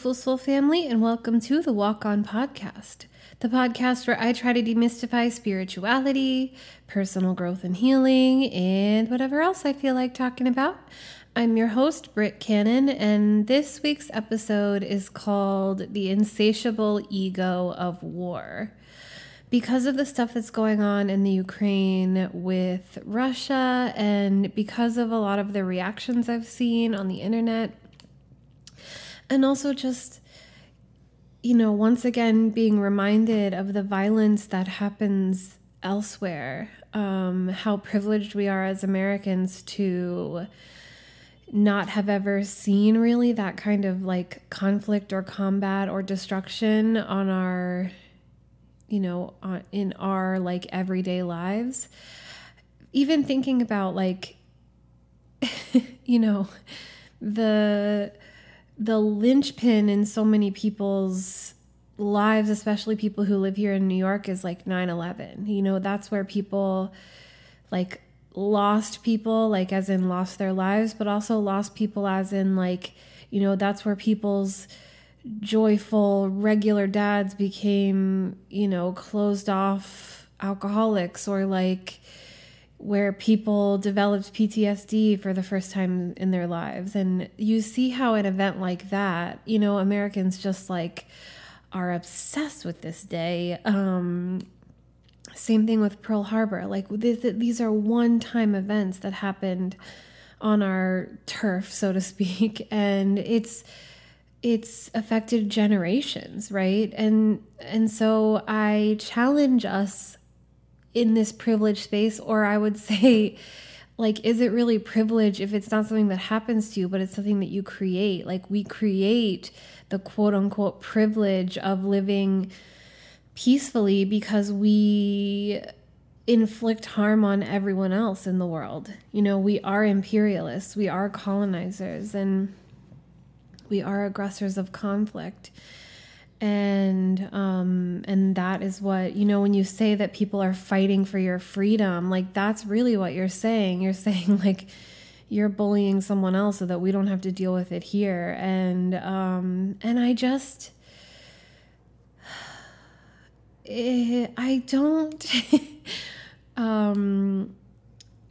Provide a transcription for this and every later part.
beautiful soul family, and welcome to the Walk On Podcast, the podcast where I try to demystify spirituality, personal growth and healing, and whatever else I feel like talking about. I'm your host, Britt Cannon, and this week's episode is called The Insatiable Ego of War. Because of the stuff that's going on in the Ukraine with Russia, and because of a lot of the reactions I've seen on the internet, and also just you know once again being reminded of the violence that happens elsewhere um, how privileged we are as americans to not have ever seen really that kind of like conflict or combat or destruction on our you know on, in our like everyday lives. Even thinking about like you know the the linchpin in so many people's lives, especially people who live here in New York, is like 9 11. You know, that's where people like lost people, like as in lost their lives, but also lost people as in like, you know, that's where people's joyful, regular dads became, you know, closed off alcoholics or like, where people developed PTSD for the first time in their lives. And you see how an event like that, you know, Americans just like are obsessed with this day. Um, same thing with Pearl Harbor. Like these are one time events that happened on our turf, so to speak. And it's, it's affected generations right and and so i challenge us in this privileged space or i would say like is it really privilege if it's not something that happens to you but it's something that you create? Like we create the quote unquote privilege of living peacefully because we inflict harm on everyone else in the world. You know we are imperialists we are colonizers and we are aggressors of conflict and um and that is what you know when you say that people are fighting for your freedom like that's really what you're saying. You're saying like you're bullying someone else so that we don't have to deal with it here. And um and i just eh, i don't um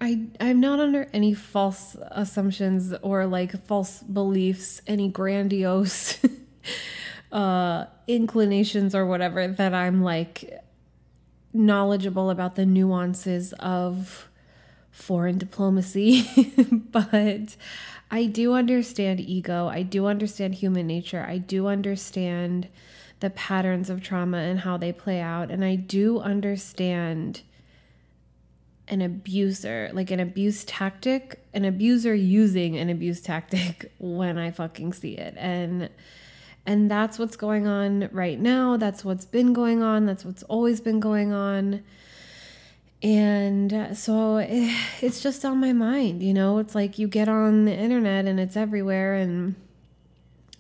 I I'm not under any false assumptions or like false beliefs, any grandiose uh, inclinations or whatever that I'm like knowledgeable about the nuances of foreign diplomacy, but I do understand ego. I do understand human nature. I do understand the patterns of trauma and how they play out. And I do understand an abuser, like an abuse tactic, an abuser using an abuse tactic when I fucking see it. And and that's what's going on right now. That's what's been going on. That's what's always been going on. And uh, so eh, it's just on my mind, you know? It's like you get on the internet and it's everywhere and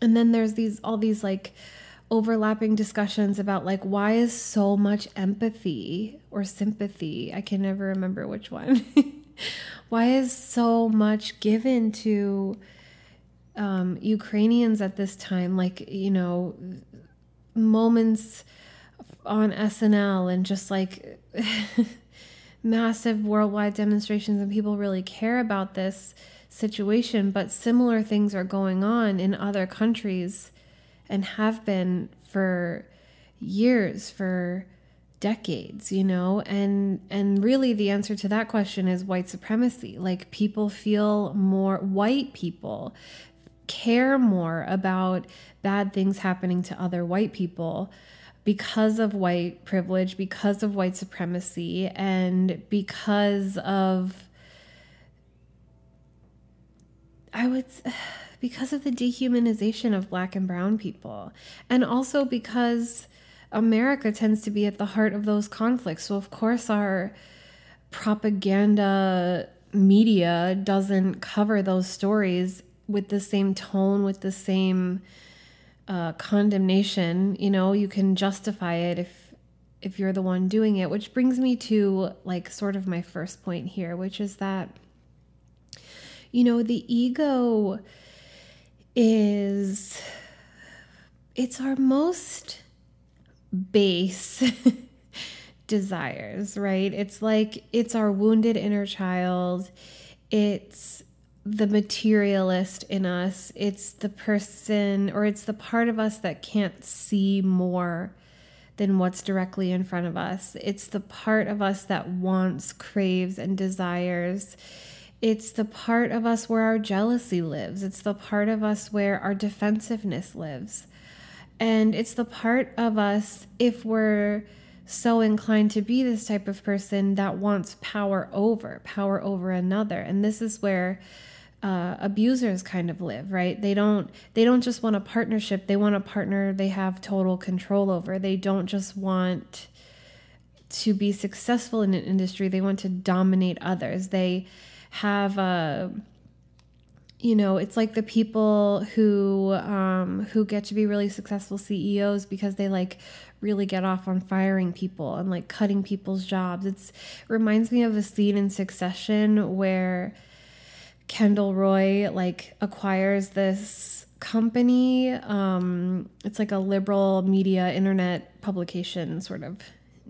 and then there's these all these like overlapping discussions about like why is so much empathy or sympathy? I can never remember which one. why is so much given to um, Ukrainians at this time, like, you know, moments on SNL and just like massive worldwide demonstrations, and people really care about this situation. But similar things are going on in other countries and have been for years, for decades you know and and really the answer to that question is white supremacy like people feel more white people care more about bad things happening to other white people because of white privilege, because of white supremacy, and because of, I would, because of the dehumanization of black and brown people. And also because America tends to be at the heart of those conflicts. So, of course, our propaganda media doesn't cover those stories with the same tone, with the same uh, condemnation. You know, you can justify it if if you're the one doing it. Which brings me to like sort of my first point here, which is that you know the ego is it's our most base desires, right? It's like it's our wounded inner child. It's the materialist in us. It's the person or it's the part of us that can't see more than what's directly in front of us. It's the part of us that wants, craves, and desires. It's the part of us where our jealousy lives. It's the part of us where our defensiveness lives. And it's the part of us, if we're so inclined to be this type of person that wants power over, power over another. And this is where uh, abusers kind of live right? They don't they don't just want a partnership. They want a partner they have total control over. They don't just want to be successful in an industry. They want to dominate others. They have a you know it's like the people who um, who get to be really successful ceos because they like really get off on firing people and like cutting people's jobs. It's it reminds me of a scene in succession where Kendall Roy like acquires this company. Um, it's like a liberal media internet publication sort of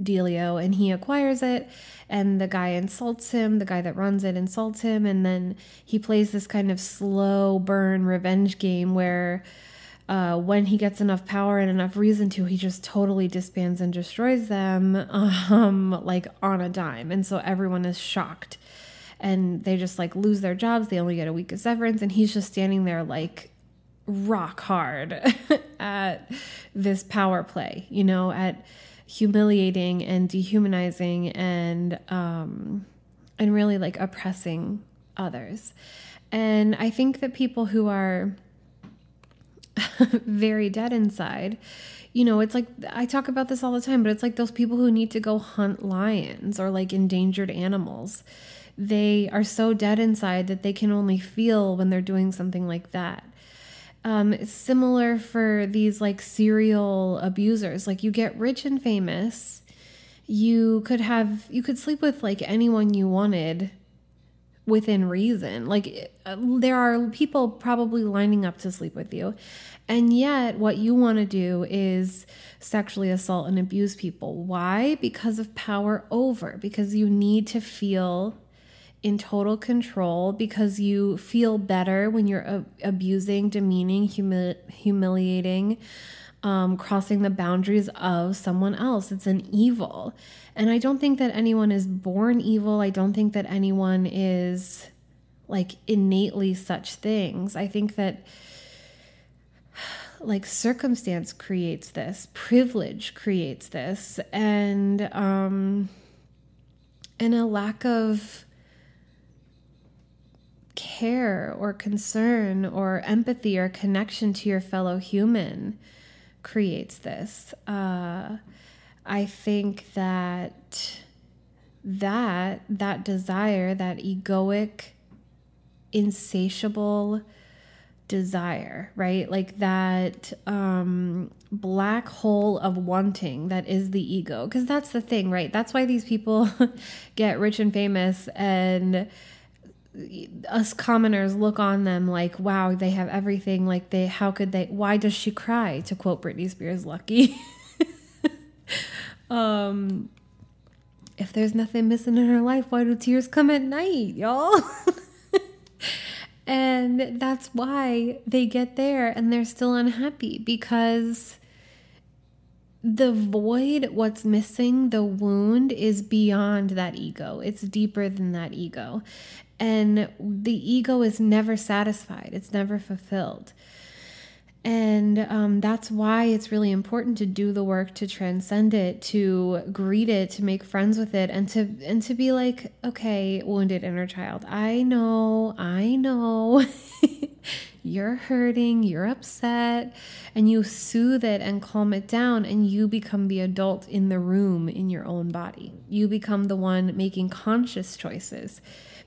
dealio, and he acquires it. And the guy insults him. The guy that runs it insults him, and then he plays this kind of slow burn revenge game where. Uh, when he gets enough power and enough reason to, he just totally disbands and destroys them, um, like on a dime. And so everyone is shocked and they just like lose their jobs. They only get a week of severance, and he's just standing there like rock hard at this power play, you know, at humiliating and dehumanizing and um, and really like oppressing others. And I think that people who are very dead inside, you know, it's like I talk about this all the time, but it's like those people who need to go hunt lions or like endangered animals they are so dead inside that they can only feel when they're doing something like that. Um, it's similar for these like serial abusers. Like you get rich and famous, you could have you could sleep with like anyone you wanted within reason. Like uh, there are people probably lining up to sleep with you. And yet what you want to do is sexually assault and abuse people. Why? Because of power over, because you need to feel in total control because you feel better when you're uh, abusing, demeaning, humi- humiliating, um, crossing the boundaries of someone else. It's an evil. And I don't think that anyone is born evil. I don't think that anyone is like innately such things. I think that like circumstance creates this, privilege creates this, and um, and a lack of care or concern or empathy or connection to your fellow human creates this. Uh, I think that that that desire, that egoic, insatiable desire, right? Like that um, black hole of wanting that is the ego. Because that's the thing, right? That's why these people get rich and famous and us commoners look on them like, wow, they have everything. Like, they, how could they, why does she cry? To quote Britney Spears' Lucky. um, if there's nothing missing in her life, why do tears come at night, y'all? and that's why they get there and they're still unhappy because the void, what's missing, the wound is beyond that ego. It's deeper than that ego. And the ego is never satisfied, it's never fulfilled. And um, that's why it's really important to do the work to transcend it, to greet it, to make friends with it, and to and to be like, okay, wounded inner child, I know, I know, you're hurting, you're upset, and you soothe it and calm it down, and you become the adult in the room in your own body. You become the one making conscious choices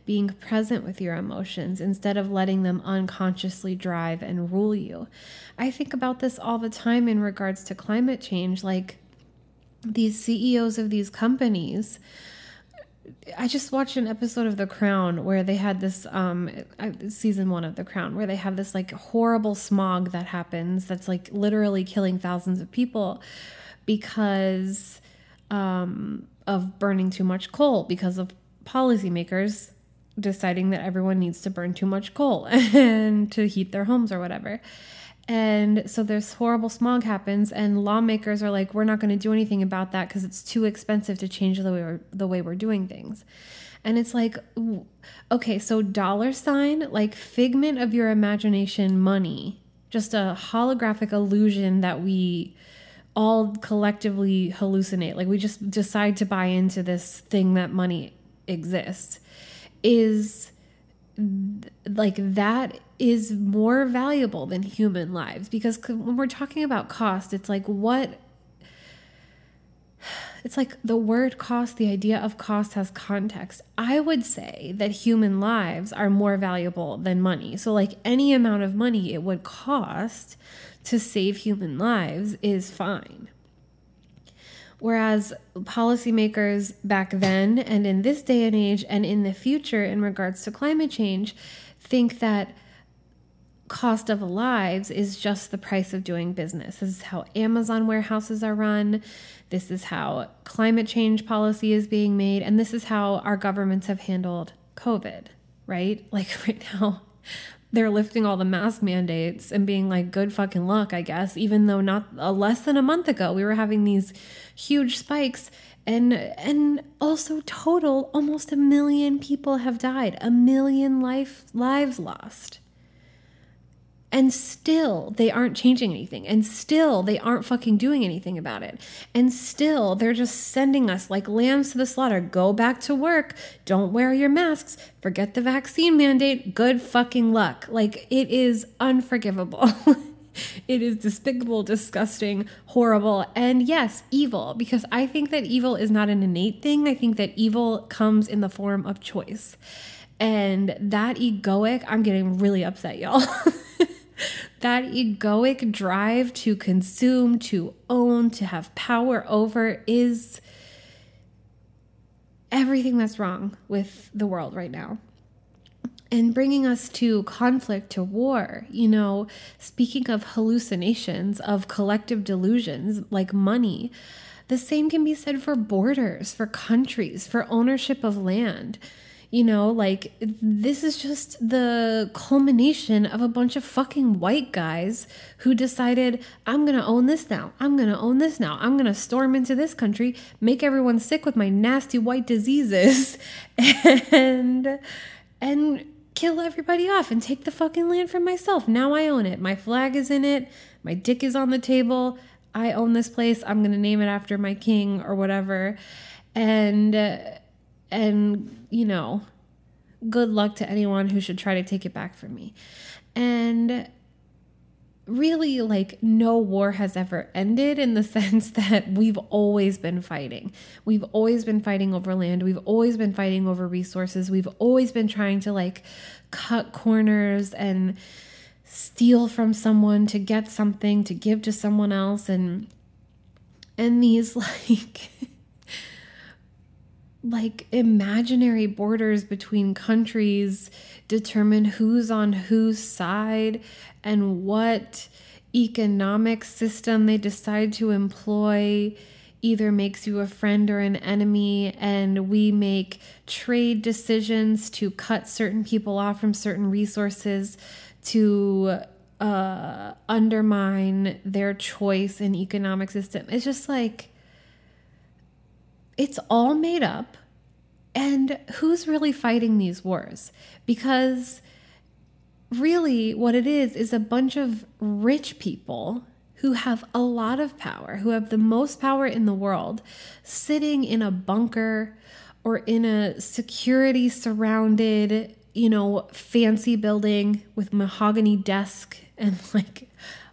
being present with your emotions instead of letting them unconsciously drive and rule you. I think about this all the time in regards to climate change. Like these CEOs of these companies I just watched an episode of The Crown where they had this um season 1 of The Crown where they have this like horrible smog that happens that's like literally killing thousands of people because um of burning too much coal because of policymakers deciding that everyone needs to burn too much coal and to heat their homes or whatever. And so this horrible smog happens, and lawmakers are like, we're not going to do anything about that because it's too expensive to change the way we're, the way we're doing things. And it's like, okay, so dollar sign, like figment of your imagination money, just a holographic illusion that we all collectively hallucinate. Like we just decide to buy into this thing that money exists is like that is more valuable than human lives. Because when we're talking about cost it's like what it's like the word cost the idea of cost has context. I would say that human lives are more valuable than money. So like any amount of money it would cost to save human lives is fine Whereas policymakers back then and in this day and age and in the future in regards to climate change think that cost of lives is just the price of doing business. This is how Amazon warehouses are run. This is how climate change policy is being made. And this is how our governments have handled COVID, right? Like right now, they're lifting all the mask mandates and being like good fucking luck i guess even though not uh, less than a month ago we were having these huge spikes and and also total almost a million people have died a million life lives lost and still they aren't changing anything. And still they aren't fucking doing anything about it. And still they're just sending us like lambs to the slaughter. Go back to work. Don't wear your masks. Forget the vaccine mandate. Good fucking luck. Like it is unforgivable. it is despicable, disgusting, horrible, and yes, evil. Because I think that evil is not an innate thing. I think that evil comes in the form of choice. And that egoic, I'm getting really upset, y'all. that egoic drive to consume, to own, to have power over is everything that's wrong with the world right now. And bringing us to conflict, to war, you know, speaking of hallucinations, of collective delusions like money, the same can be said for borders, for countries, for ownership of land. You know, like this is just the culmination of a bunch of fucking white guys who decided, I'm gonna own this now. I'm gonna own this now. I'm gonna storm into this country, make everyone sick with my nasty white diseases, and and kill everybody off and take the fucking land for myself. Now I own it. My flag is in it. My dick is on the table. I own this place. I'm going to name it after my king or whatever. And uh, and you know, good luck to anyone who should try to take it back from me. And really, like, no war has ever ended in the sense that we've always been fighting. We've always been fighting over land. We've always been fighting over resources. We've always been trying to, like, cut corners and steal from someone to get something to give to someone else and and these like like imaginary borders between countries determine who's on whose side and what economic system they decide to employ either makes you a friend or an enemy and we make trade decisions to cut certain people off from certain resources to uh, undermine their choice in economic system it's just like it's all made up. And who's really fighting these wars? Because really, what it is, is a bunch of rich people who have a lot of power, who have the most power in the world, sitting in a bunker or in a security surrounded, you know, fancy building with mahogany desk and like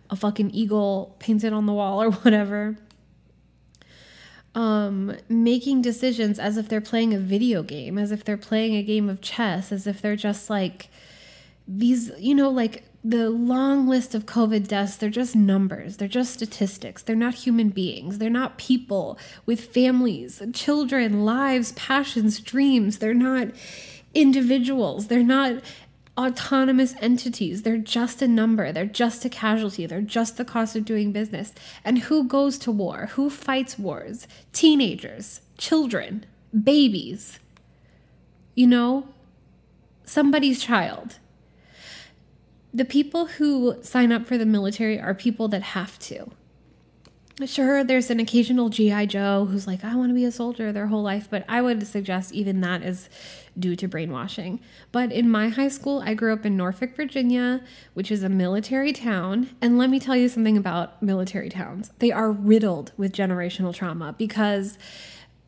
a fucking eagle painted on the wall or whatever um, making decisions as if they're playing a video game, as if they're playing a game of chess, as if they're just like these, you know, like the long list of COVID deaths, they're just numbers. They're just statistics. They're not human beings. They're not people with families, children, lives, passions, dreams. They're not individuals. They're not autonomous entities. They're just a number. They're just a casualty. They're just the cost of doing business. And who goes to war? Who fights wars? Teenagers, children, babies. You know, somebody's child the people who sign up for the military are people that have to. Sure, there's an occasional GI Joe who's like, I want to be a soldier their whole life, but I would suggest even that is due to brainwashing. But in my high school, I grew up in Norfolk, Virginia, which is a military town. And let me tell you something about military towns they are riddled with generational trauma because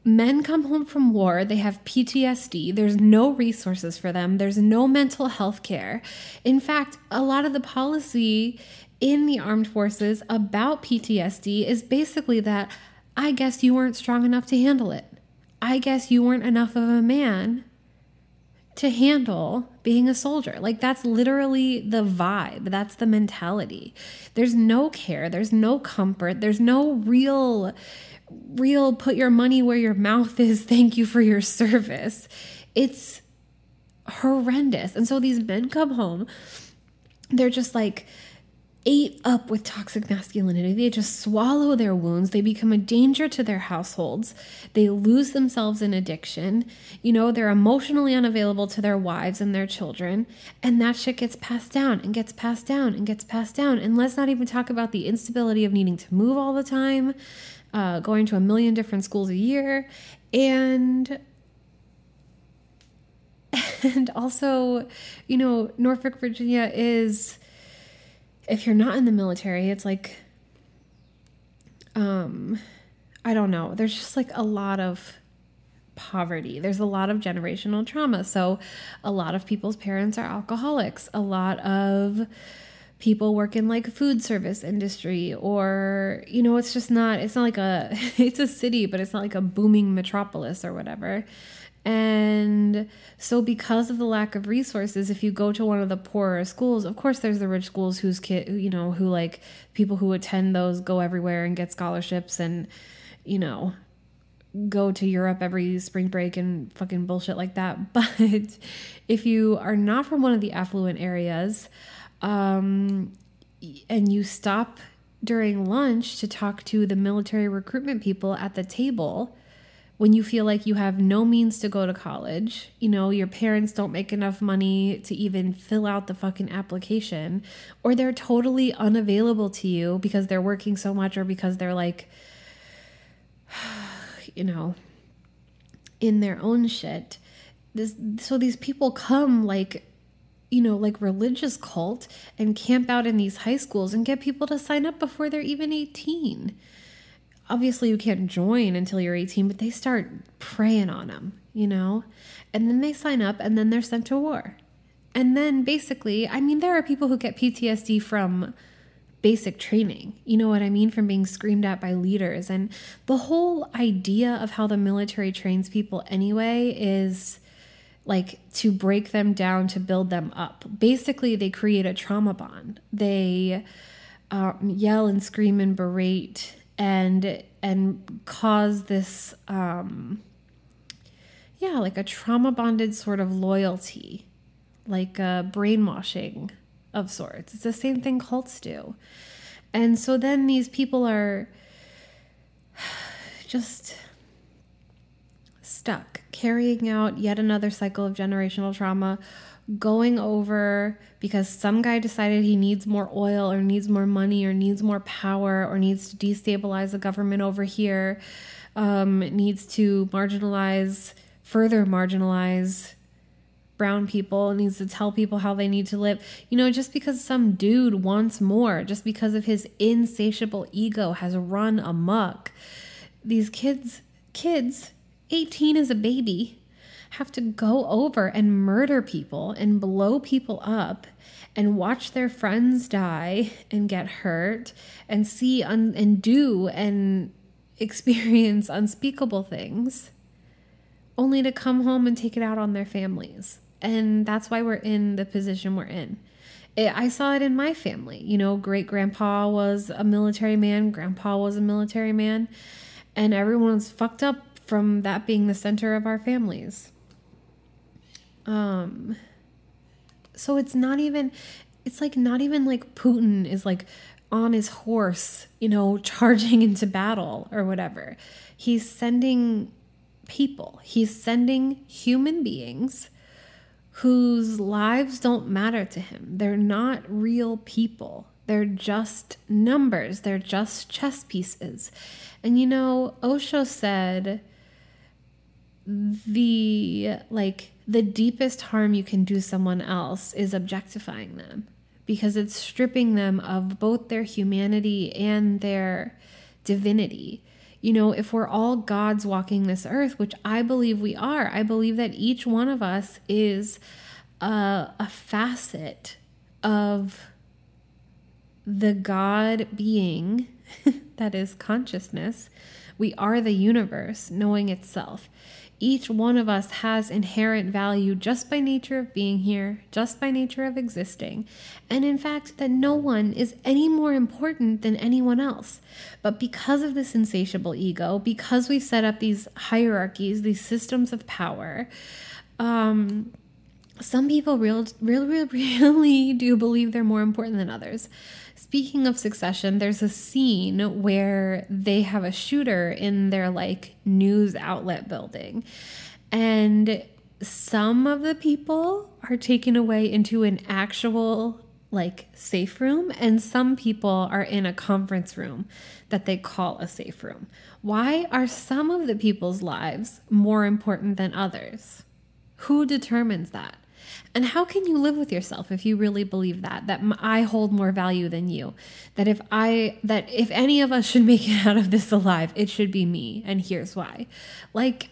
men come home from war, they have PTSD, there's no resources for them, there's no mental health care. In fact, a lot of the policy in the armed forces about PTSD is basically that I guess you weren't strong enough to handle it. I guess you weren't enough of a man to handle being a soldier. Like that's literally the vibe. That's the mentality. There's no care, there's no comfort, there's no real real put your money where your mouth is. Thank you for your service. It's horrendous. And so these men come home, they're just like, ate up with toxic masculinity. They just swallow their wounds. They become a danger to their households. They lose themselves in addiction. You know, they're emotionally unavailable to their wives and their children. And that shit gets passed down and gets passed down and gets passed down. And let's not even talk about the instability of needing to move all the time, uh, going to a million different schools a year, and and also, you know, Norfolk, Virginia is if you're not in the military, it's like um I don't know. There's just like a lot of poverty. There's a lot of generational trauma. So a lot of people's parents are alcoholics. A lot of people work in like food service industry or you know it's just not it's not like a it's a city but it's not like a booming metropolis or whatever and so because of the lack of resources if you go to one of the poorer schools of course there's the rich schools whose kid you know who like people who attend those go everywhere and get scholarships and you know go to Europe every spring break and fucking bullshit like that. But if you are not from one of the affluent areas um, and you stop during lunch to talk to the military recruitment people at the table when you feel like you have no means to go to college, you know, your parents don't make enough money to even fill out the fucking application, or they're totally unavailable to you because they're working so much or because they're like, you know, in their own shit. This, so these people come like you know, like religious cult and camp out in these high schools and get people to sign up before they're even 18. Obviously, you can't join until you're 18, but they start preying on them, you know? And then they sign up and then they're sent to war. And then basically, I mean, there are people who get PTSD from basic training. You know what I mean? From being screamed at by leaders. And the whole idea of how the military trains people anyway is like to break them down to build them up. Basically, they create a trauma bond. They um, yell and scream and berate and and cause this um, yeah like a trauma bonded sort of loyalty like a brainwashing of sorts. It's the same thing cults do. And so then these people are just stuck, carrying out yet another cycle of generational trauma, going over because some guy decided he needs more oil or needs more money or needs more power or needs to destabilize the government over here, um, needs to marginalize, further marginalize brown people, needs to tell people how they need to live. You know, just because some dude wants more, just because of his insatiable ego has run amok, these kids, kids 18 is a baby have to go over and murder people and blow people up and watch their friends die and get hurt and see un- and do and experience unspeakable things only to come home and take it out on their families. And that's why we're in the position we're in. It, I saw it in my family. You know, great grandpa was a military man, grandpa was a military man, and everyone's fucked up from that being the center of our families. Um so it's not even it's like not even like Putin is like on his horse, you know, charging into battle or whatever. He's sending people. He's sending human beings whose lives don't matter to him. They're not real people. They're just numbers. They're just chess pieces. And you know, Osho said the like the deepest harm you can do someone else is objectifying them because it's stripping them of both their humanity and their divinity. You know, if we're all gods walking this earth, which I believe we are, I believe that each one of us is a, a facet of the God being that is consciousness. We are the universe knowing itself each one of us has inherent value just by nature of being here, just by nature of existing, and in fact, that no one is any more important than anyone else. But because of this insatiable ego, because we set up these hierarchies, these systems of power, um, some people real, real, real, really do believe they're more important than others. Speaking of succession, there's a scene where they have a shooter in their like news outlet building. And some of the people are taken away into an actual like safe room and some people are in a conference room that they call a safe room. Why are some of the people's lives more important than others? Who determines that? And how can you live with yourself if you really believe that that I hold more value than you? That if I that if any of us should make it out of this alive, it should be me, and here's why. Like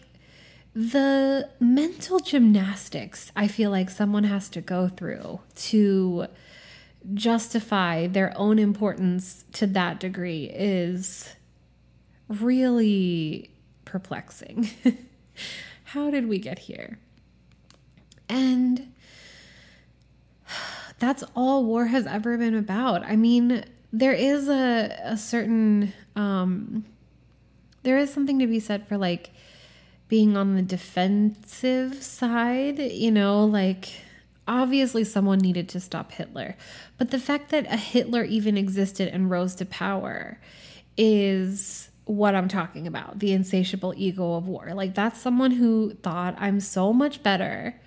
the mental gymnastics I feel like someone has to go through to justify their own importance to that degree is really perplexing. How did we get here? And that's all war has ever been about. I mean, there is a, a certain, um, there is something to be said for like being on the defensive side, you know, like obviously someone needed to stop Hitler. But the fact that a Hitler even existed and rose to power is what I'm talking about the insatiable ego of war. Like, that's someone who thought, I'm so much better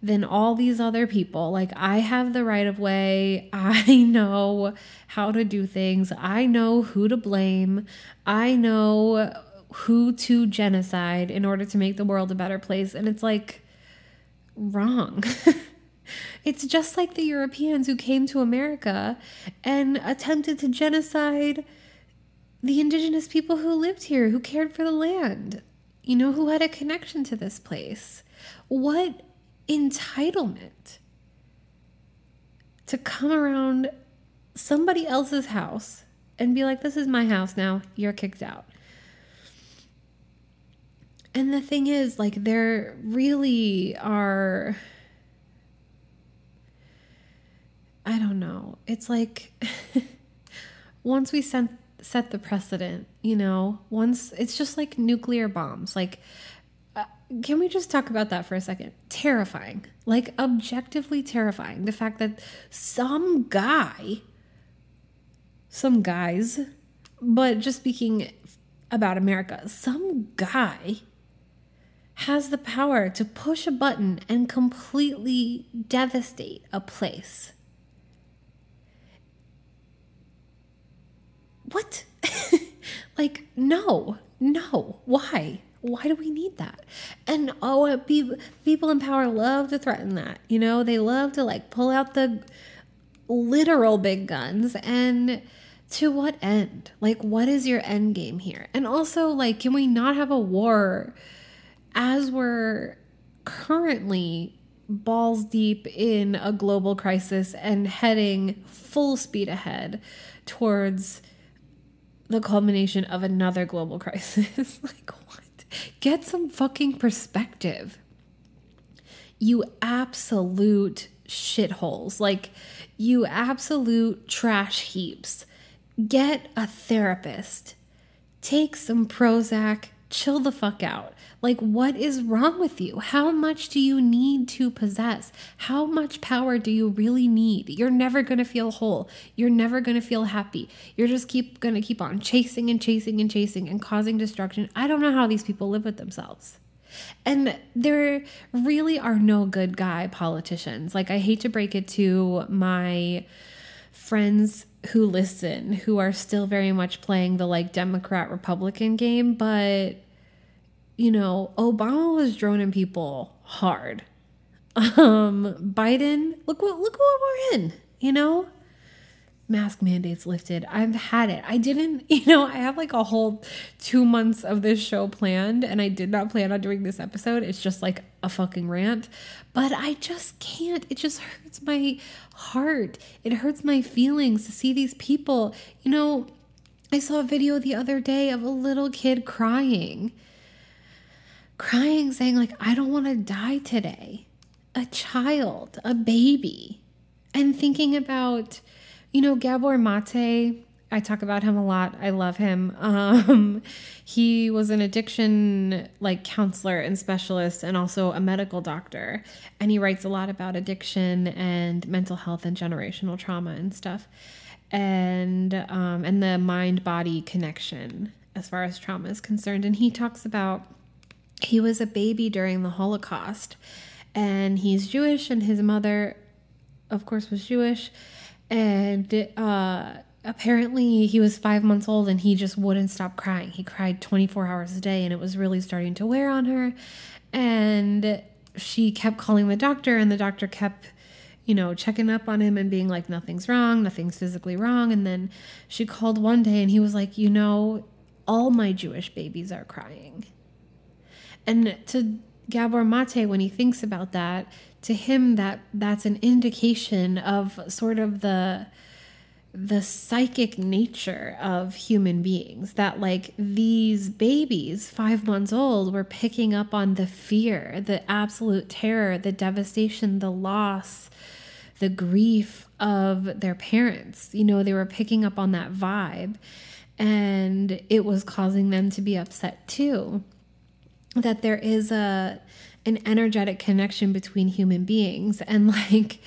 than all these other people. Like, I have the right of way. I know how to do things. I know who to blame. I know who to genocide in order to make the world a better place. And it's like, wrong. it's just like the Europeans who came to America and attempted to genocide the indigenous people who lived here, who cared for the land, you know, who had a connection to this place. What entitlement to come around somebody else's house and be like, this is my house now, you're kicked out. And the thing is, like, there really are. I don't know. It's like once we set, set the precedent, you know, once it's just like nuclear bombs. Like, can we just talk about that for a second? Terrifying. Like, objectively terrifying. The fact that some guy, some guys, but just speaking about America, some guy has the power to push a button and completely devastate a place. What? like, no, no. Why? Why do we need that? And oh, uh, people people in power love to threaten that. You know, they love to like pull out the literal big guns and to what end? Like what is your end game here? And also like can we not have a war as we're currently balls deep in a global crisis and heading full speed ahead towards the culmination of another global crisis. like? Get some fucking perspective. You absolute shitholes. Like, you absolute trash heaps. Get a therapist. Take some Prozac. Chill the fuck out. Like, what is wrong with you? How much do you need to possess? How much power do you really need? You're never going to feel whole. You're never going to feel happy. You're just keep going to keep on chasing and chasing and chasing and causing destruction. I don't know how these people live with themselves. And there really are no good guy politicians. Like, I hate to break it to my friends who listen who are still very much playing the like Democrat Republican game, but you know, Obama was droning people hard. Um, Biden, look what look what we're in, you know? Mask mandates lifted. I've had it. I didn't, you know, I have like a whole two months of this show planned, and I did not plan on doing this episode. It's just like a fucking rant. But I just can't. It just hurts my heart. It hurts my feelings to see these people. You know, I saw a video the other day of a little kid crying crying, saying, like, I don't want to die today. A child, a baby. And thinking about, you know, Gabor Mate, I talk about him a lot. I love him. Um, he was an addiction like counselor and specialist and also a medical doctor. And he writes a lot about addiction and mental health and generational trauma and stuff. And um, and the mind body connection as far as trauma is concerned. And he talks about he was a baby during the Holocaust and he's Jewish and his mother of course was Jewish and uh, apparently he was 5 months old and he just wouldn't stop crying. He cried 24 hours a day and it was really starting to wear on her and she kept calling the doctor and the doctor kept you know, checking up on him and being like, nothing's wrong, nothing's physically wrong. And then she called one day and he was like, you know, all my Jewish babies are crying. And to Gabor Mate, when he thinks about that, to him that that's an indication of sort of the the psychic nature of human beings that like these babies 5 months old were picking up on the fear the absolute terror the devastation the loss the grief of their parents. You know they were picking up on that vibe and it was causing them to be upset too that there is a an energetic connection between human beings. And like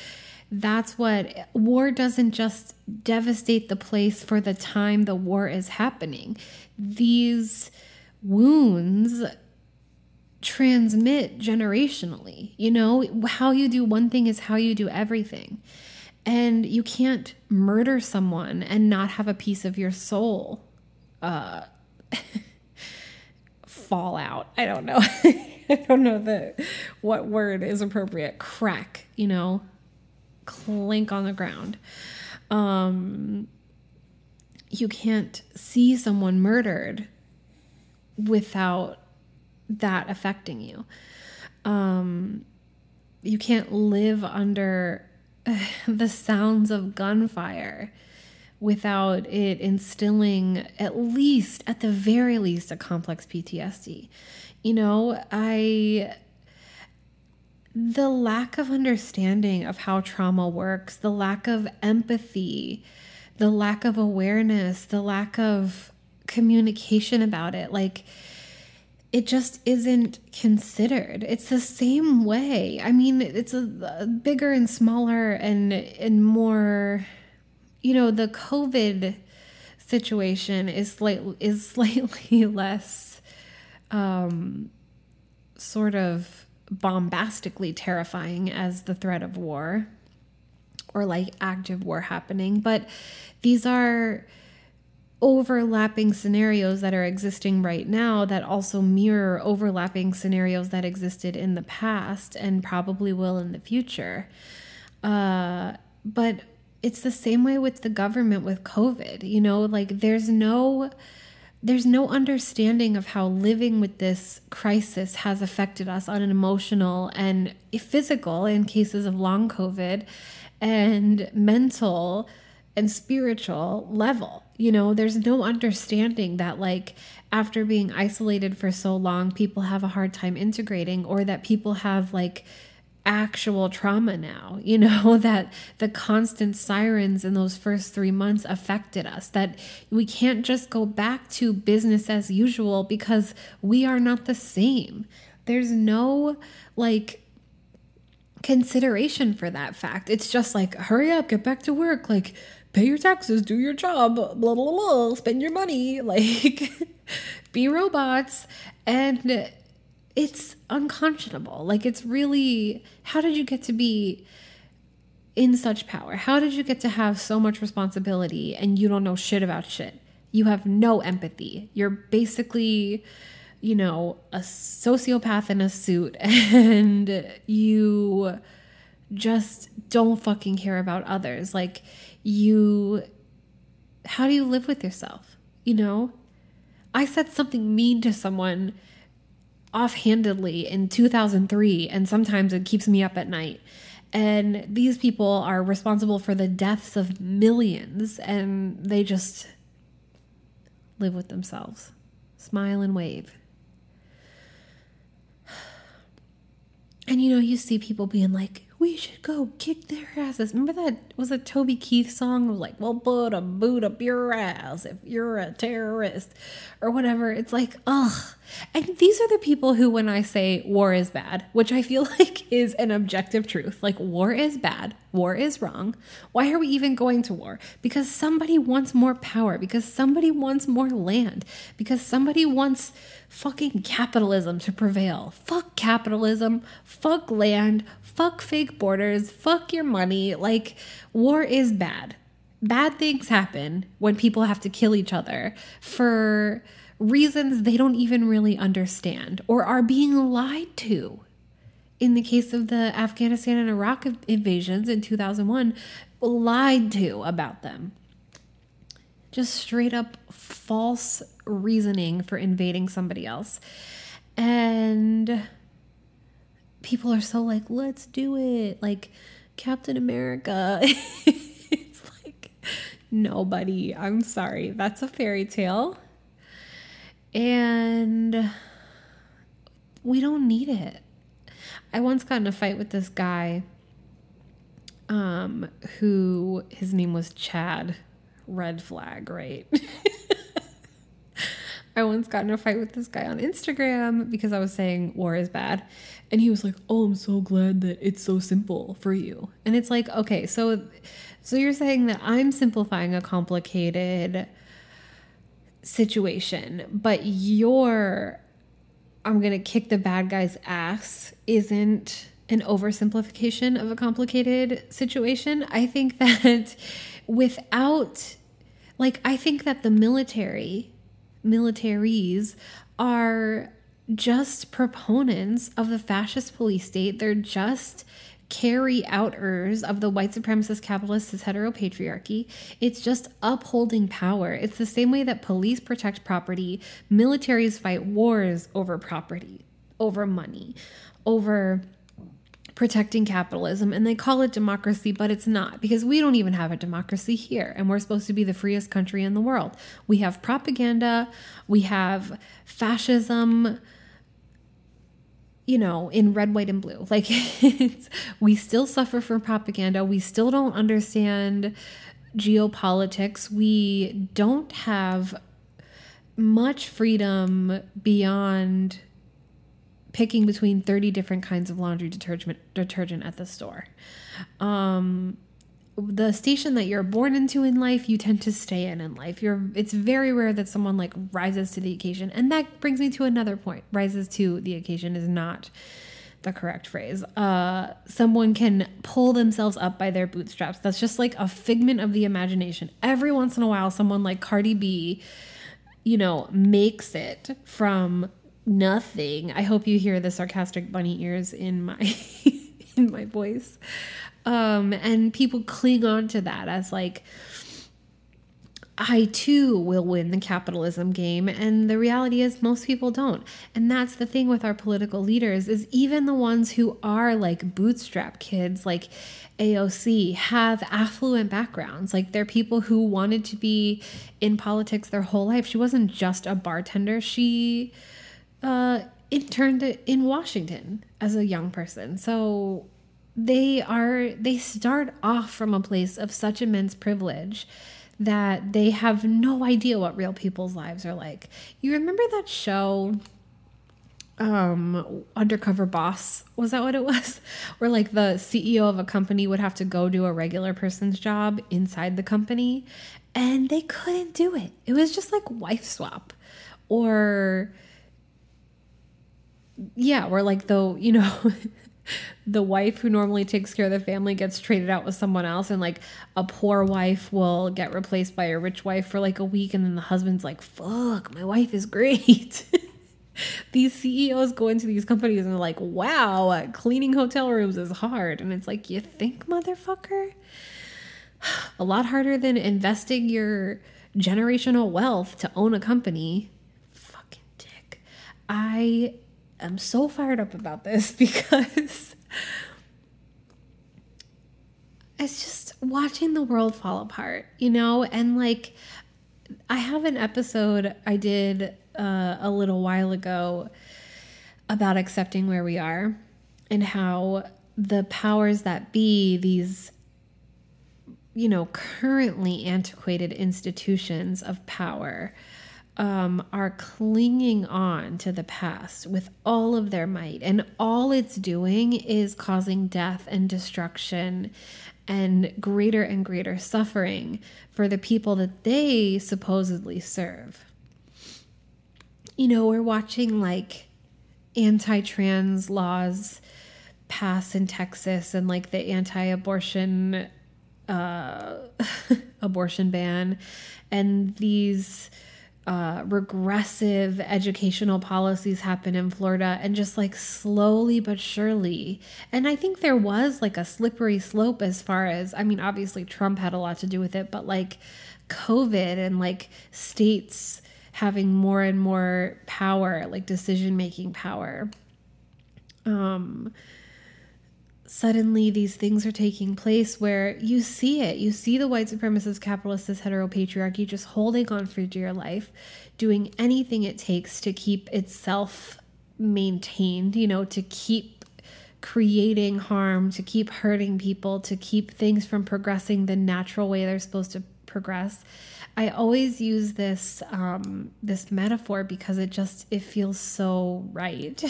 that's what war doesn't just devastate the place for the time the war is happening. These wounds transmit generationally. You know how you do one thing is how you do everything. And you can't murder someone and not have a piece of your soul uh fall out. I don't know. I don't know the what word is appropriate. Crack, you know, clink on the ground. Um, you can't see someone murdered without that affecting you. Um, you can't live under the sounds of gunfire without it instilling at least at the very least a complex PTSD. You know, I the lack of understanding of how trauma works, the lack of empathy, the lack of awareness, the lack of communication about it, like it just isn't considered. It's the same way. I mean, it's a, a bigger and smaller and and more you know, the COVID situation is slightly is slightly less um, sort of bombastically terrifying as the threat of war or like active war happening, but these are overlapping scenarios that are existing right now that also mirror overlapping scenarios that existed in the past and probably will in the future. Uh, but it's the same way with the government with COVID. You know, like there's no there's no understanding of how living with this crisis has affected us on an emotional and physical in cases of long COVID and mental and spiritual level. You know, there's no understanding that, like, after being isolated for so long, people have a hard time integrating, or that people have, like, actual trauma now, you know, that the constant sirens in those first three months affected us, that we can't just go back to business as usual because we are not the same. There's no like consideration for that fact. It's just like, hurry up, get back to work, like, pay your taxes, do your job, blah, blah, blah, spend your money, like, be robots. And it's unconscionable. Like, it's really, how did you get to be in such power? How did you get to have so much responsibility and you don't know shit about shit? You have no empathy. You're basically, you know, a sociopath in a suit and you just don't fucking care about others. Like, you, how do you live with yourself? You know? I said something mean to someone offhandedly in 2003, and sometimes it keeps me up at night. And these people are responsible for the deaths of millions, and they just live with themselves. Smile and wave. And you know, you see people being like, we should go kick their asses. Remember that was a Toby Keith song? It was like, well, put a boot up your ass if you're a terrorist or whatever. It's like, ugh. And these are the people who, when I say war is bad, which I feel like is an objective truth, like war is bad, war is wrong. Why are we even going to war? Because somebody wants more power, because somebody wants more land, because somebody wants fucking capitalism to prevail. Fuck capitalism, fuck land, fuck fake borders, fuck your money. Like, war is bad. Bad things happen when people have to kill each other for reasons they don't even really understand or are being lied to. In the case of the Afghanistan and Iraq invasions in 2001, lied to about them. Just straight up false reasoning for invading somebody else. And people are so like, let's do it. Like Captain America. it's like, nobody. I'm sorry. That's a fairy tale. And we don't need it. I once got in a fight with this guy um, who his name was Chad. Red flag, right? I once got in a fight with this guy on Instagram because I was saying war is bad. And he was like, "Oh, I'm so glad that it's so simple for you." And it's like, "Okay, so so you're saying that I'm simplifying a complicated situation, but your I'm going to kick the bad guy's ass isn't an oversimplification of a complicated situation. I think that without like I think that the military militaries are just proponents of the fascist police state. They're just carry outers of the white supremacist capitalist heteropatriarchy. It's just upholding power. It's the same way that police protect property, militaries fight wars over property, over money, over protecting capitalism and they call it democracy, but it's not because we don't even have a democracy here and we're supposed to be the freest country in the world. We have propaganda, we have fascism, you know, in red, white, and blue. Like, we still suffer from propaganda. We still don't understand geopolitics. We don't have much freedom beyond picking between 30 different kinds of laundry detergent detergent at the store. Um, the station that you're born into in life, you tend to stay in in life. You're it's very rare that someone like rises to the occasion. And that brings me to another point. Rises to the occasion is not the correct phrase. Uh, someone can pull themselves up by their bootstraps. That's just like a figment of the imagination. Every once in a while, someone like Cardi B, you know, makes it from nothing. I hope you hear the sarcastic bunny ears in my in my voice. Um, and people cling on to that as like I too will win the capitalism game and the reality is most people don't. And that's the thing with our political leaders is even the ones who are like bootstrap kids like AOC have affluent backgrounds. Like they're people who wanted to be in politics their whole life. She wasn't just a bartender. She uh interned in Washington as a young person. So they are they start off from a place of such immense privilege that they have no idea what real people's lives are like. You remember that show um undercover boss was that what it was where like the ceo of a company would have to go do a regular person's job inside the company and they couldn't do it it was just like wife swap or yeah or like though you know the wife who normally takes care of the family gets traded out with someone else and like a poor wife will get replaced by a rich wife for like a week and then the husband's like fuck my wife is great these CEOs go into these companies and they're like, wow, cleaning hotel rooms is hard. And it's like, you think, motherfucker? A lot harder than investing your generational wealth to own a company. Fucking dick. I am so fired up about this because it's just watching the world fall apart, you know? And like, I have an episode I did uh, a little while ago about accepting where we are and how the powers that be, these, you know, currently antiquated institutions of power, um, are clinging on to the past with all of their might. And all it's doing is causing death and destruction and greater and greater suffering for the people that they supposedly serve you know, we're watching like anti trans laws pass in Texas and like the anti abortion uh, abortion ban and these uh, regressive educational policies happen in Florida and just like slowly but surely. And I think there was like a slippery slope as far as, I mean, obviously Trump had a lot to do with it, but like COVID and like states having more and more power, like decision making power. Um, suddenly these things are taking place where you see it. You see the white supremacist, capitalist, heteropatriarchy just holding on for dear life, doing anything it takes to keep itself maintained, you know, to keep creating harm, to keep hurting people, to keep things from progressing the natural way they're supposed to progress. I always use this um, this metaphor because it just it feels so right.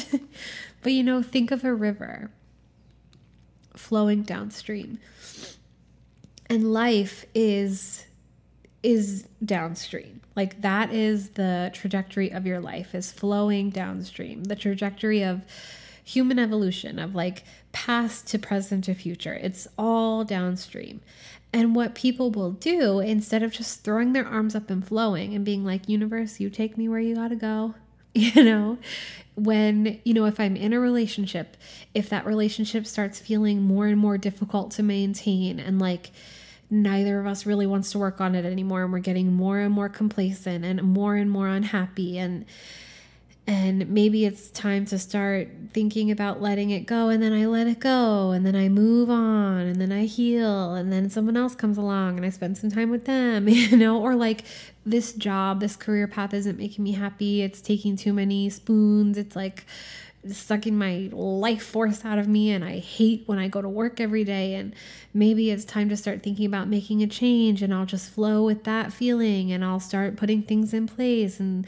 but you know, think of a river flowing downstream, and life is is downstream. Like that is the trajectory of your life is flowing downstream. The trajectory of human evolution of like past to present to future. It's all downstream. And what people will do instead of just throwing their arms up and flowing and being like, universe, you take me where you got to go. You know, when, you know, if I'm in a relationship, if that relationship starts feeling more and more difficult to maintain and like, neither of us really wants to work on it anymore and we're getting more and more complacent and more and more unhappy and and maybe it's time to start thinking about letting it go and then i let it go and then i move on and then i heal and then someone else comes along and i spend some time with them you know? Or like this job this career path isn't making me happy. It's taking too many spoons. It's like sucking my life force out of me and I hate when I go to work every day and maybe it's time to start thinking about making a change and I'll just flow with that feeling and I'll start putting things in place and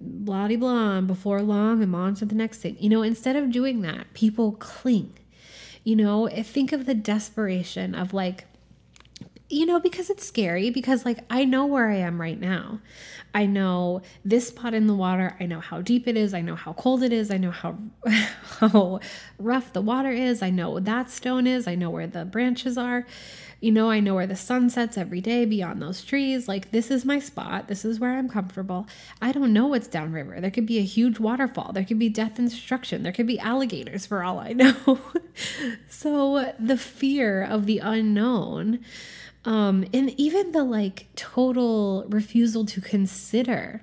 blah blah and before long I'm on to the next thing. You know, instead of doing that, people cling. You know, think of the desperation of like you know, because it's scary because like I know where I am right now. I know this spot in the water, I know how deep it is, I know how cold it is, I know how how rough the water is, I know that stone is, I know where the branches are. You know, I know where the sun sets every day beyond those trees. Like, this is my spot. This is where I'm comfortable. I don't know what's downriver. There could be a huge waterfall. There could be death and destruction. There could be alligators for all I know. so, the fear of the unknown, um, and even the like total refusal to consider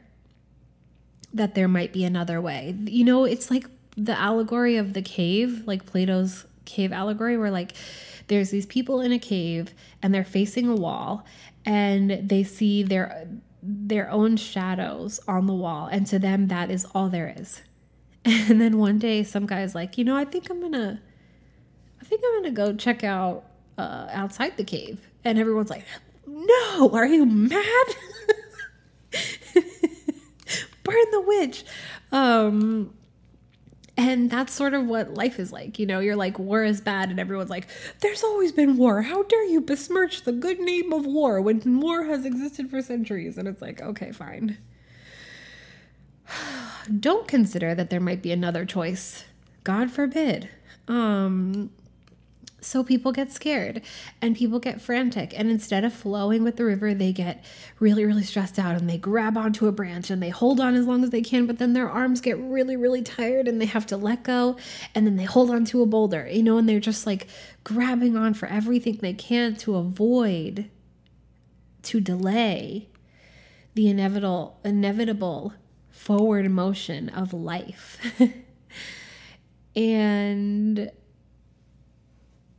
that there might be another way. You know, it's like the allegory of the cave, like Plato's cave allegory, where like there's these people in a cave and they're facing a wall and they see their their own shadows on the wall and to them that is all there is And then one day, some guy's like, you know, I think I'm gonna, I think I'm gonna go check out uh, outside the cave. And everyone's like, no, are you mad? Burn the witch. Um, and that's sort of what life is like. You know, you're like, war is bad, and everyone's like, there's always been war. How dare you besmirch the good name of war when war has existed for centuries? And it's like, okay, fine. Don't consider that there might be another choice. God forbid. Um, so people get scared and people get frantic. And instead of flowing with the river, they get really, really stressed out and they grab onto a branch and they hold on as long as they can. But then their arms get really, really tired and they have to let go. And then they hold onto a boulder, you know, and they're just like grabbing on for everything they can to avoid, to delay the inevitable, inevitable forward motion of life. and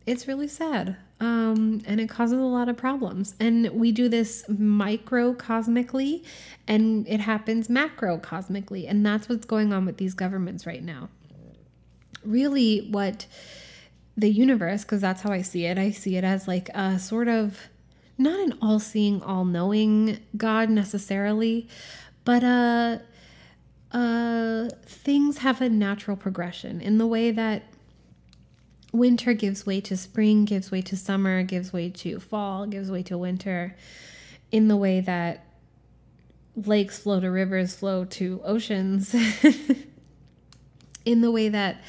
it's really sad. Um, and it causes a lot of problems. And we do this microcosmically, and it happens macrocosmically. And that's what's going on with these governments right now. Really, what the universe, because that's how I see it, I see it as like a sort of not an all seeing, all knowing God necessarily, but uh, uh, things have a natural progression in the way that winter gives way to spring, gives way to summer, gives way to fall, gives way to winter, in the way that lakes flow to rivers, flow to oceans, in the way that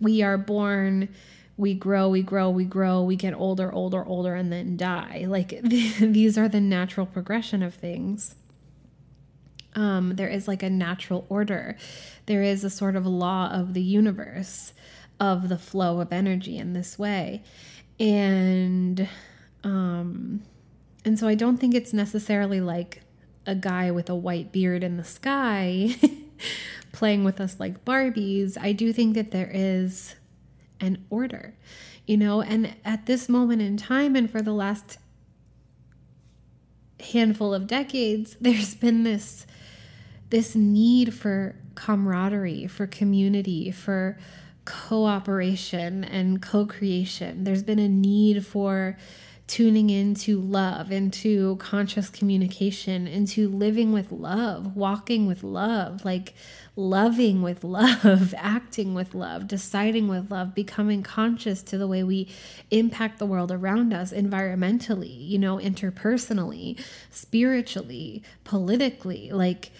we are born, we grow, we grow, we grow, we get older, older, older, and then die. Like these are the natural progression of things. Um, there is like a natural order. There is a sort of law of the universe of the flow of energy in this way. And um and so I don't think it's necessarily like a guy with a white beard in the sky playing with us like Barbies. I do think that there is an order, you know, and at this moment in time and for the last handful of decades, there's been this this need for camaraderie, for community, for cooperation and co creation. There's been a need for tuning into love, into conscious communication, into living with love, walking with love, like loving with love, acting with love, deciding with love, becoming conscious to the way we impact the world around us environmentally, you know, interpersonally, spiritually, politically. Like,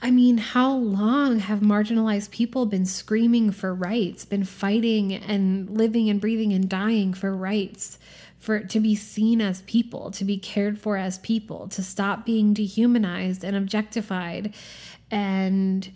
I mean, how long have marginalized people been screaming for rights, been fighting and living and breathing and dying for rights, for to be seen as people, to be cared for as people, to stop being dehumanized and objectified? And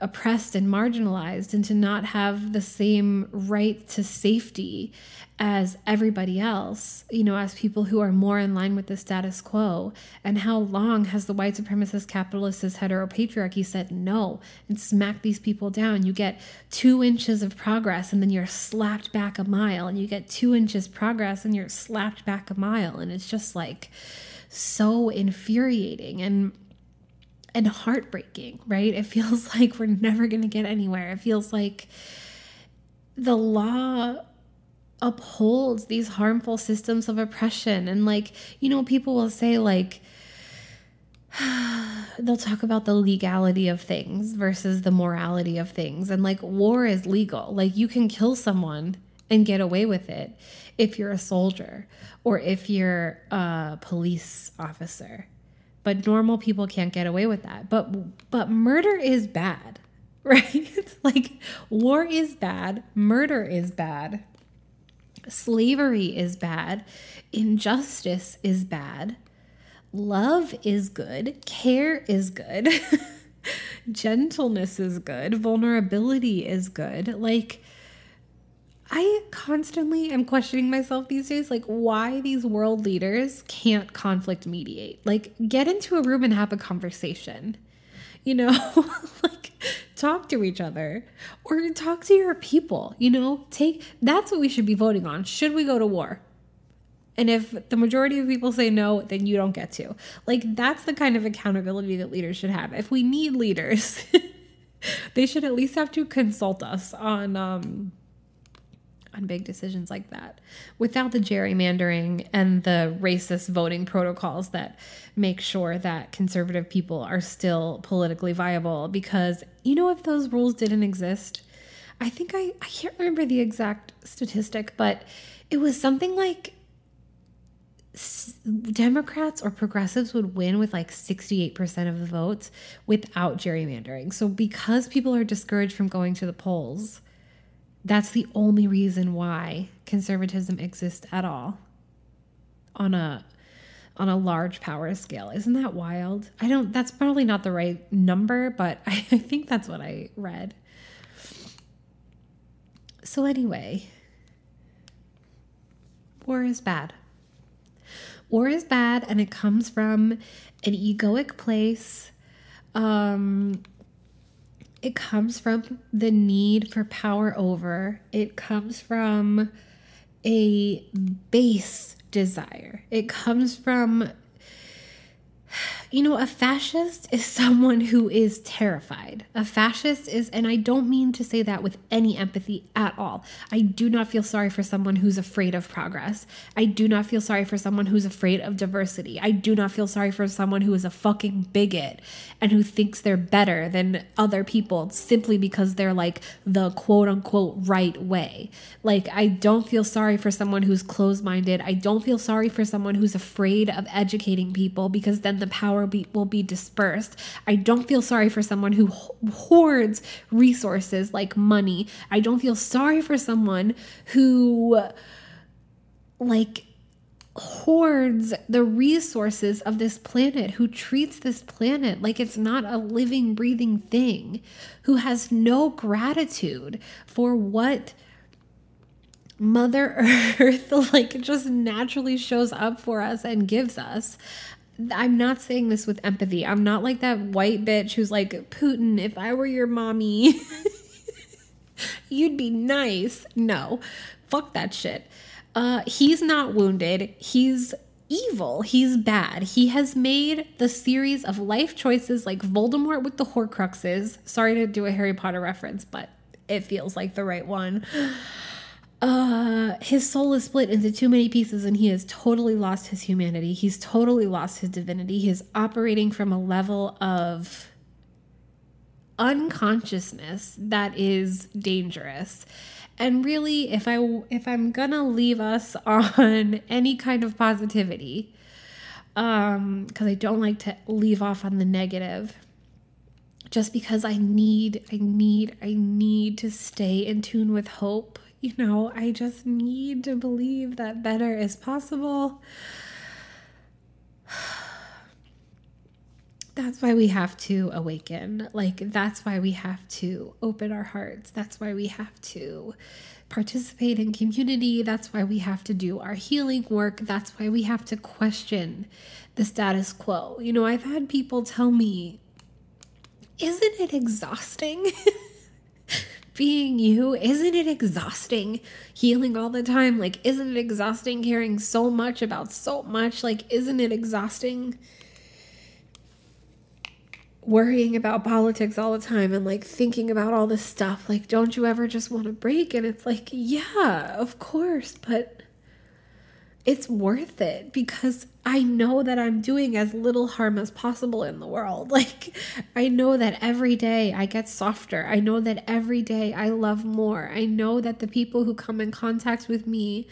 oppressed and marginalized and to not have the same right to safety as everybody else, you know, as people who are more in line with the status quo? And how long has the white supremacist capitalist heteropatriarchy said no and smacked these people down? You get two inches of progress and then you're slapped back a mile, and you get two inches progress and you're slapped back a mile. And it's just like so infuriating. And and heartbreaking, right? It feels like we're never going to get anywhere. It feels like the law upholds these harmful systems of oppression. And, like, you know, people will say, like, they'll talk about the legality of things versus the morality of things. And, like, war is legal. Like, you can kill someone and get away with it if you're a soldier or if you're a police officer but normal people can't get away with that. But but murder is bad, right? like war is bad, murder is bad. Slavery is bad, injustice is bad. Love is good, care is good. Gentleness is good, vulnerability is good. Like I constantly am questioning myself these days, like why these world leaders can't conflict mediate. Like, get into a room and have a conversation. You know, like talk to each other or talk to your people. You know, take that's what we should be voting on. Should we go to war? And if the majority of people say no, then you don't get to. Like, that's the kind of accountability that leaders should have. If we need leaders, they should at least have to consult us on um on big decisions like that without the gerrymandering and the racist voting protocols that make sure that conservative people are still politically viable because you know if those rules didn't exist i think i i can't remember the exact statistic but it was something like Democrats or progressives would win with like 68% of the votes without gerrymandering. So, because people are discouraged from going to the polls, that's the only reason why conservatism exists at all on a on a large power scale. Isn't that wild? I don't that's probably not the right number, but I, I think that's what I read. So anyway, war is bad. War is bad and it comes from an egoic place. Um it comes from the need for power over. It comes from a base desire. It comes from you know, a fascist is someone who is terrified. A fascist is, and I don't mean to say that with any empathy at all. I do not feel sorry for someone who's afraid of progress. I do not feel sorry for someone who's afraid of diversity. I do not feel sorry for someone who is a fucking bigot and who thinks they're better than other people simply because they're like the quote unquote right way. Like, I don't feel sorry for someone who's closed minded. I don't feel sorry for someone who's afraid of educating people because then the power will be, will be dispersed. I don't feel sorry for someone who hoards resources like money. I don't feel sorry for someone who like hoards the resources of this planet, who treats this planet like it's not a living, breathing thing, who has no gratitude for what Mother Earth like just naturally shows up for us and gives us. I'm not saying this with empathy. I'm not like that white bitch who's like, Putin, if I were your mommy, you'd be nice. No, fuck that shit. Uh, he's not wounded. He's evil. He's bad. He has made the series of life choices like Voldemort with the Horcruxes. Sorry to do a Harry Potter reference, but it feels like the right one uh his soul is split into too many pieces and he has totally lost his humanity. He's totally lost his divinity. He's operating from a level of unconsciousness that is dangerous. And really if i if i'm gonna leave us on any kind of positivity um because i don't like to leave off on the negative just because i need i need i need to stay in tune with hope you know, I just need to believe that better is possible. That's why we have to awaken. Like, that's why we have to open our hearts. That's why we have to participate in community. That's why we have to do our healing work. That's why we have to question the status quo. You know, I've had people tell me, isn't it exhausting? being you, isn't it exhausting healing all the time? Like, isn't it exhausting caring so much about so much? Like, isn't it exhausting worrying about politics all the time and like thinking about all this stuff? Like, don't you ever just want to break? And it's like, yeah, of course, but it's worth it because I know that I'm doing as little harm as possible in the world. Like, I know that every day I get softer. I know that every day I love more. I know that the people who come in contact with me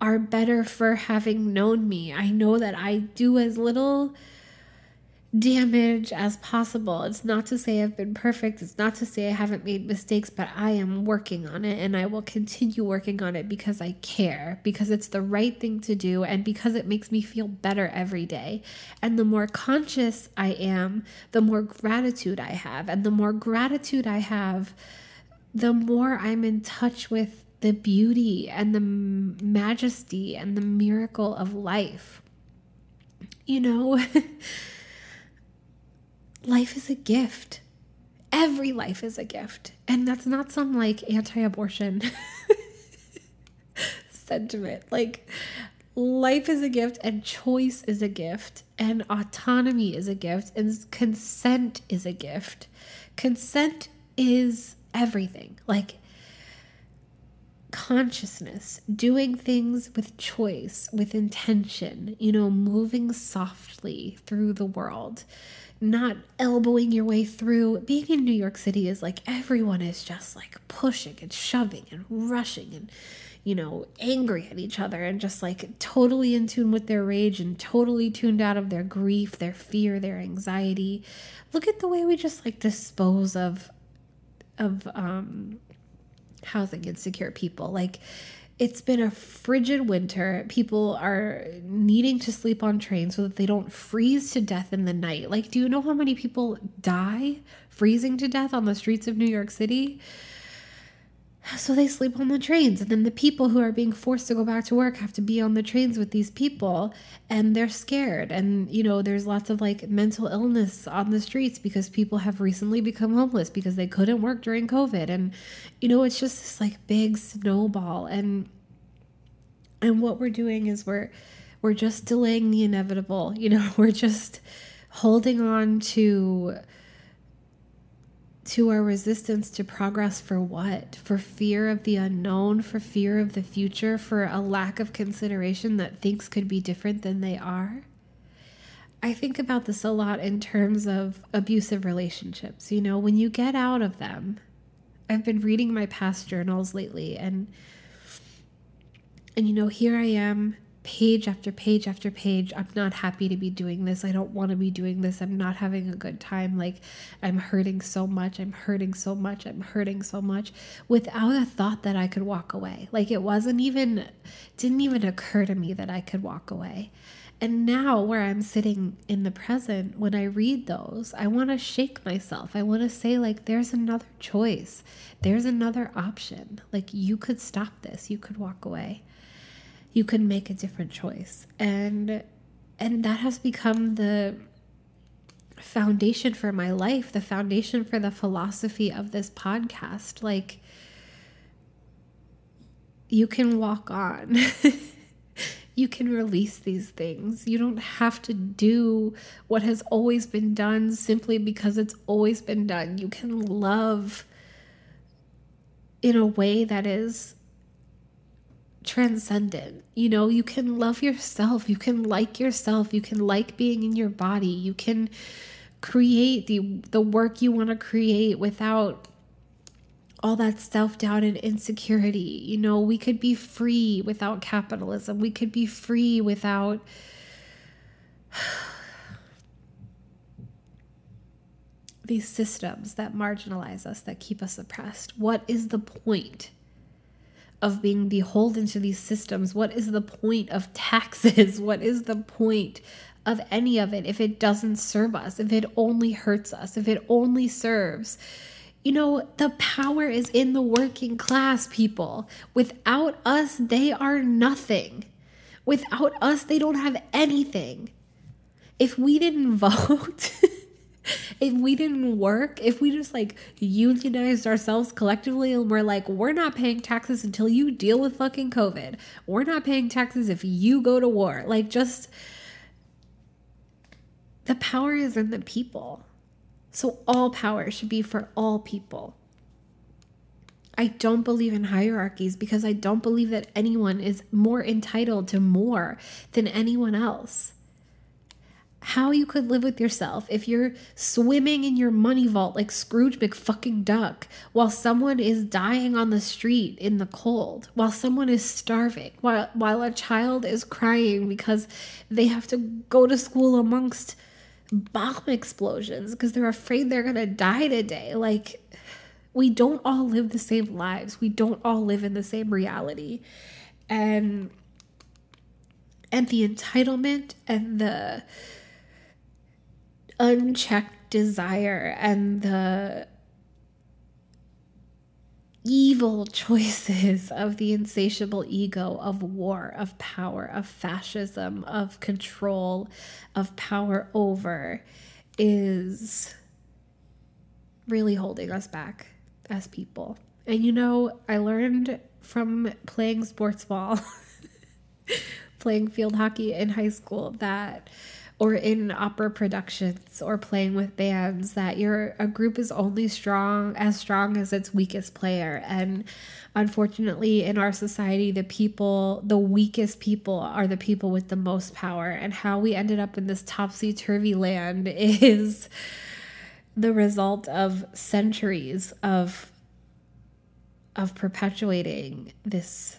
are better for having known me. I know that I do as little damage as possible. It's not to say I've been perfect. It's not to say I haven't made mistakes, but I am working on it and I will continue working on it because I care, because it's the right thing to do, and because it makes me feel better every day. And the more conscious I am, the more gratitude I have. And the more gratitude I have, the more I'm in touch with the beauty and the majesty and the miracle of life. You know, life is a gift. Every life is a gift. And that's not some like anti abortion sentiment. Like, life is a gift and choice is a gift and autonomy is a gift and consent is a gift. Consent is everything. Like consciousness, doing things with choice, with intention, you know, moving softly through the world, not elbowing your way through. Being in New York City is like everyone is just like pushing and shoving and rushing and you know, angry at each other and just like totally in tune with their rage and totally tuned out of their grief, their fear, their anxiety. Look at the way we just like dispose of of um housing insecure people. Like it's been a frigid winter. People are needing to sleep on trains so that they don't freeze to death in the night. Like, do you know how many people die freezing to death on the streets of New York City? So they sleep on the trains. And then the people who are being forced to go back to work have to be on the trains with these people and they're scared. And, you know, there's lots of like mental illness on the streets because people have recently become homeless because they couldn't work during COVID. And, you know, it's just this like big snowball. And, and what we're doing is we're, we're just delaying the inevitable. You know, we're just holding on to to our resistance to progress for what? For fear of the unknown, for fear of the future, for a lack of consideration that things could be different than they are? I think about this a lot in terms of abusive relationships. You know, when you get out of them, I've been reading my past journals lately and and you know, here I am page after page after page. I'm not happy to be doing this. I don't want to be doing this. I'm not having a good time. Like, I'm hurting so much. I'm hurting so much. I'm hurting so much without a thought that I could walk away. Like, it wasn't even, didn't even occur to me that I could walk away. And now, where I'm sitting in the present, when I read those, I want to shake myself. I want to say, like, there's another choice. There's another option. Like, you could stop this. You could walk away you can make a different choice. And and that has become the foundation for my life the foundation for the philosophy of this podcast. Like you can walk on. You can release these things. You don't have to do what has always been done simply because it's always been done. You can love in a way that is transcendent. You know, you can love yourself, you can like yourself, you can like being in your body, you can create the the work you want to create without all that self-doubt and insecurity. You know, we could be free without capitalism. We could be free without these systems that marginalize us, that keep us oppressed. What is the point? Of being beholden to these systems? What is the point of taxes? What is the point of any of it if it doesn't serve us, if it only hurts us, if it only serves? You know, the power is in the working class people. Without us, they are nothing. Without us, they don't have anything. If we didn't vote, if we didn't work, if we just like unionized ourselves collectively and we're like, we're not paying taxes until you deal with fucking COVID, we're not paying taxes if you go to war, like just the power is in the people. So all power should be for all people. I don't believe in hierarchies because I don't believe that anyone is more entitled to more than anyone else how you could live with yourself if you're swimming in your money vault like Scrooge McFucking Duck while someone is dying on the street in the cold, while someone is starving, while while a child is crying because they have to go to school amongst bomb explosions because they're afraid they're going to die today. Like we don't all live the same lives. We don't all live in the same reality. And and the entitlement and the unchecked desire and the evil choices of the insatiable ego of war, of power, of fascism, of control, of power over is really holding us back as people. And you know, I learned from playing sports ball playing field hockey in high school that or in opera productions or playing with bands that your a group is only strong as strong as its weakest player. And unfortunately in our society the people the weakest people are the people with the most power. And how we ended up in this topsy-turvy land is the result of centuries of of perpetuating this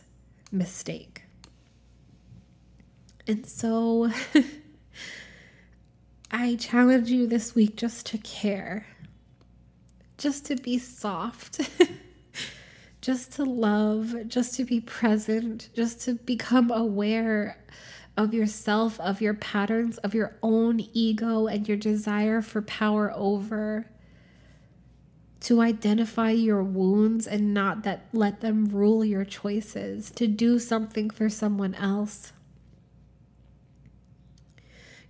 mistake. And so I challenge you this week just to care, just to be soft, just to love, just to be present, just to become aware of yourself, of your patterns, of your own ego and your desire for power over. To identify your wounds and not that let them rule your choices, to do something for someone else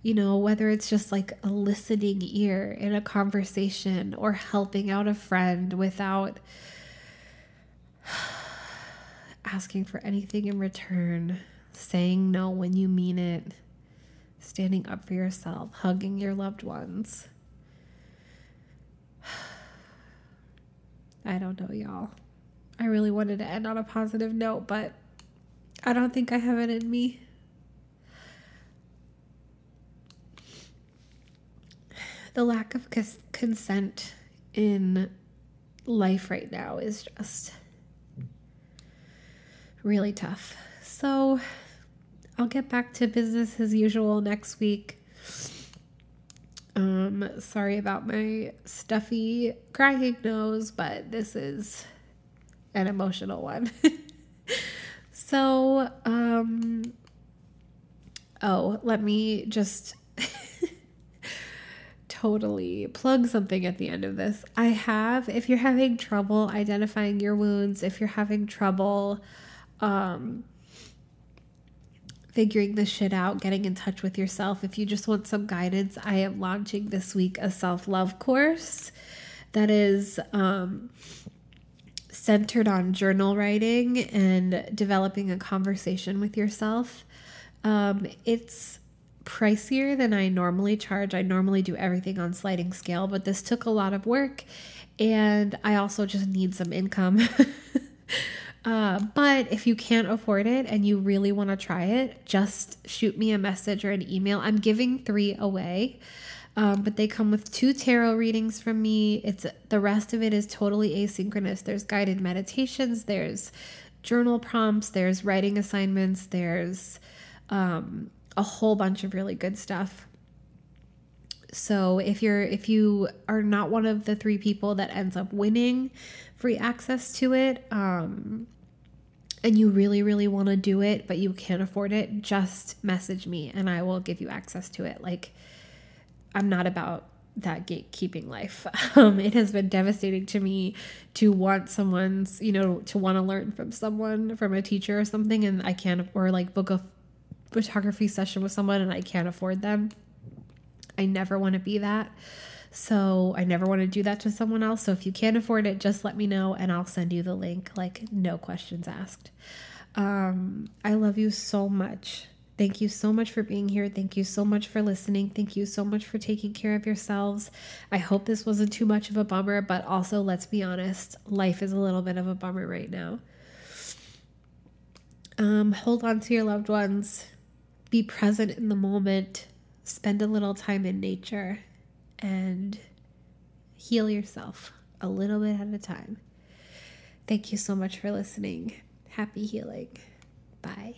you know, whether it's just like a listening ear in a conversation or helping out a friend without asking for anything in return, saying no when you mean it, standing up for yourself, hugging your loved ones. I don't know, y'all. I really wanted to end on a positive note, but I don't think I have it in me. The lack of cons- consent in life right now is just really tough. So I'll get back to business as usual next week. Um, sorry about my stuffy crying nose, but this is an emotional one. so, um, oh, let me just totally plug something at the end of this. I have, if you're having trouble identifying your wounds, if you're having trouble um, figuring this shit out, getting in touch with yourself, if you just want some guidance, I am launching this week a self love course that is um, centered on journal writing and developing a conversation with yourself. Um, it's pricier than I normally charge. I normally do everything on sliding scale, but this took a lot of work and I also just need some income. uh, but if you can't afford it and you really want to try it, just shoot me a message or an email. I'm giving three away. Um, but they come with two tarot readings from me. It's the rest of it is totally asynchronous. There's guided meditations, there's journal prompts, there's writing assignments, there's um, a whole bunch of really good stuff. So if you're if you are not one of the three people that ends up winning free access to it, um, and you really really want to do it but you can't afford it, just message me and I will give you access to it. Like I'm not about that gatekeeping life. Um, it has been devastating to me to want someone's, you know, to want to learn from someone, from a teacher or something, and I can't, or like book a photography session with someone and I can't afford them. I never want to be that. So I never want to do that to someone else. So if you can't afford it, just let me know and I'll send you the link. Like, no questions asked. Um, I love you so much. Thank you so much for being here. Thank you so much for listening. Thank you so much for taking care of yourselves. I hope this wasn't too much of a bummer, but also, let's be honest, life is a little bit of a bummer right now. Um, hold on to your loved ones be present in the moment, spend a little time in nature, and heal yourself a little bit at a time. Thank you so much for listening. Happy healing. Bye.